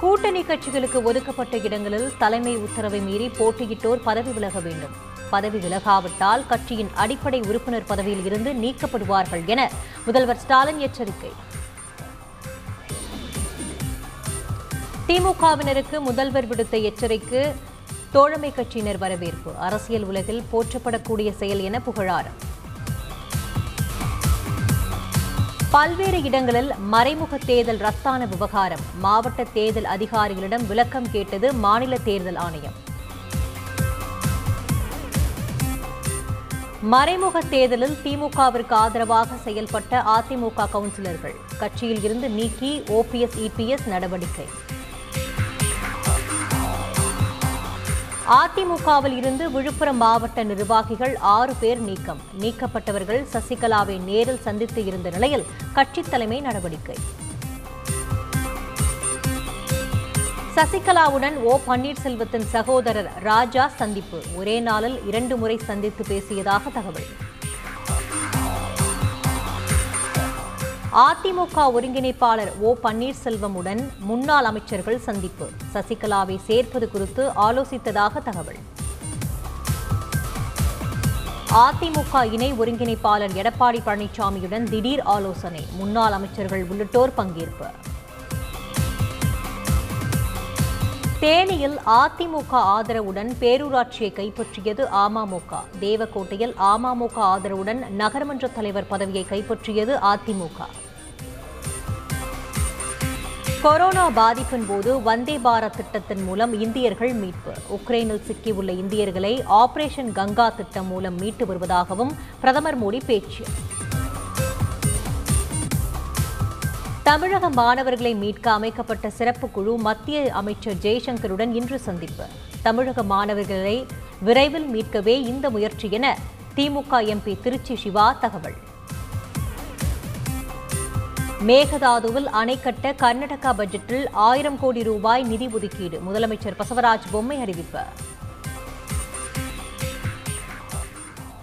கூட்டணி கட்சிகளுக்கு ஒதுக்கப்பட்ட இடங்களில் தலைமை உத்தரவை மீறி போட்டியிட்டோர் பதவி விலக வேண்டும். பதவி விலகாவிட்டால் கட்சியின் அடிப்படை உறுப்பினர் பதவியில் இருந்து நீக்கப்படுவார்கள் என முதல்வர் ஸ்டாலின் எச்சரிக்கை. திமுகவினருக்கு முதல்வர் விடுத்த எச்சரிக்கை தோழமை கட்சியினர் வரவேற்பு. அரசியல் உலகில் போற்றப்படக்கூடிய செயல் என புகழாரம். பல்வேறு இடங்களில் மறைமுக தேர்தல் ரத்தான விவகாரம். மாவட்ட தேர்தல் அதிகாரிகளிடம் விளக்கம் கேட்டது மாநில தேர்தல் ஆணையம். மறைமுக தேர்தலில் திமுகவிற்கு ஆதரவாக செயல்பட்ட அதிமுக கவுன்சிலர்கள். கட்சியில் இருந்து நீக்கி ஓபிஎஸ் இபிஎஸ் நடவடிக்கை. அதிமுகவில் இருந்து விழுப்புரம் மாவட்ட நிர்வாகிகள் ஆறு பேர் நீக்கம். நீக்கப்பட்டவர்கள் சசிகலாவை நேரில் சந்தித்து இருந்த நிலையில் கட்சித் தலைமை நடவடிக்கை. சசிகலாவுடன் ஓ பன்னீர்செல்வத்தின் சகோதரர் ராஜா சந்திப்பு. ஒரே நாளில் இரண்டு முறை சந்தித்து பேசியதாக தகவல். அதிமுக ஒருங்கிணைப்பாளர் ஓ பன்னீர்செல்வமுடன் முன்னாள் அமைச்சர்கள் சந்திப்பு. சசிகலாவை சேர்ப்பது குறித்து ஆலோசித்ததாக தகவல். அதிமுக இணை ஒருங்கிணைப்பாளர் எடப்பாடி பழனிசாமியுடன் திடீர் ஆலோசனை முன்னாள் அமைச்சர்கள் உள்ளிட்டோர் பங்கேற்பு. தேனியில் அதிமுக ஆதரவுடன் பேரூராட்சியை கைப்பற்றியது அமமுக. தேவக்கோட்டையில் அமமுக ஆதரவுடன் நகர்மன்ற தலைவர் பதவியை கைப்பற்றியது அதிமுக. கொரோனா பாதிப்பின் போது வந்தே பாரத் திட்டத்தின் மூலம் இந்தியர்கள் மீட்பு. உக்ரைனில் சிக்கியுள்ள இந்தியர்களை ஆபரேஷன் கங்கா திட்டம் மூலம் மீட்டு வருவதாகவும் பிரதமர் மோடி பேச்சு. தமிழக மாணவர்களை மீட்க அமைக்கப்பட்ட சிறப்பு குழு மத்திய அமைச்சர் ஜெய்சங்கருடன் இன்று சந்திப்பு. தமிழக மாணவர்களை விரைவில் மீட்கவே இந்த முயற்சி என திமுக எம்பி திருச்சி சிவா தகவல். மேகதாதுவில் அணை கட்ட கர்நாடகா பட்ஜெட்டில் ஆயிரம் கோடி ரூபாய் நிதி ஒதுக்கீடு. முதலமைச்சர் பசவராஜ் பொம்மை அறிவிப்பு.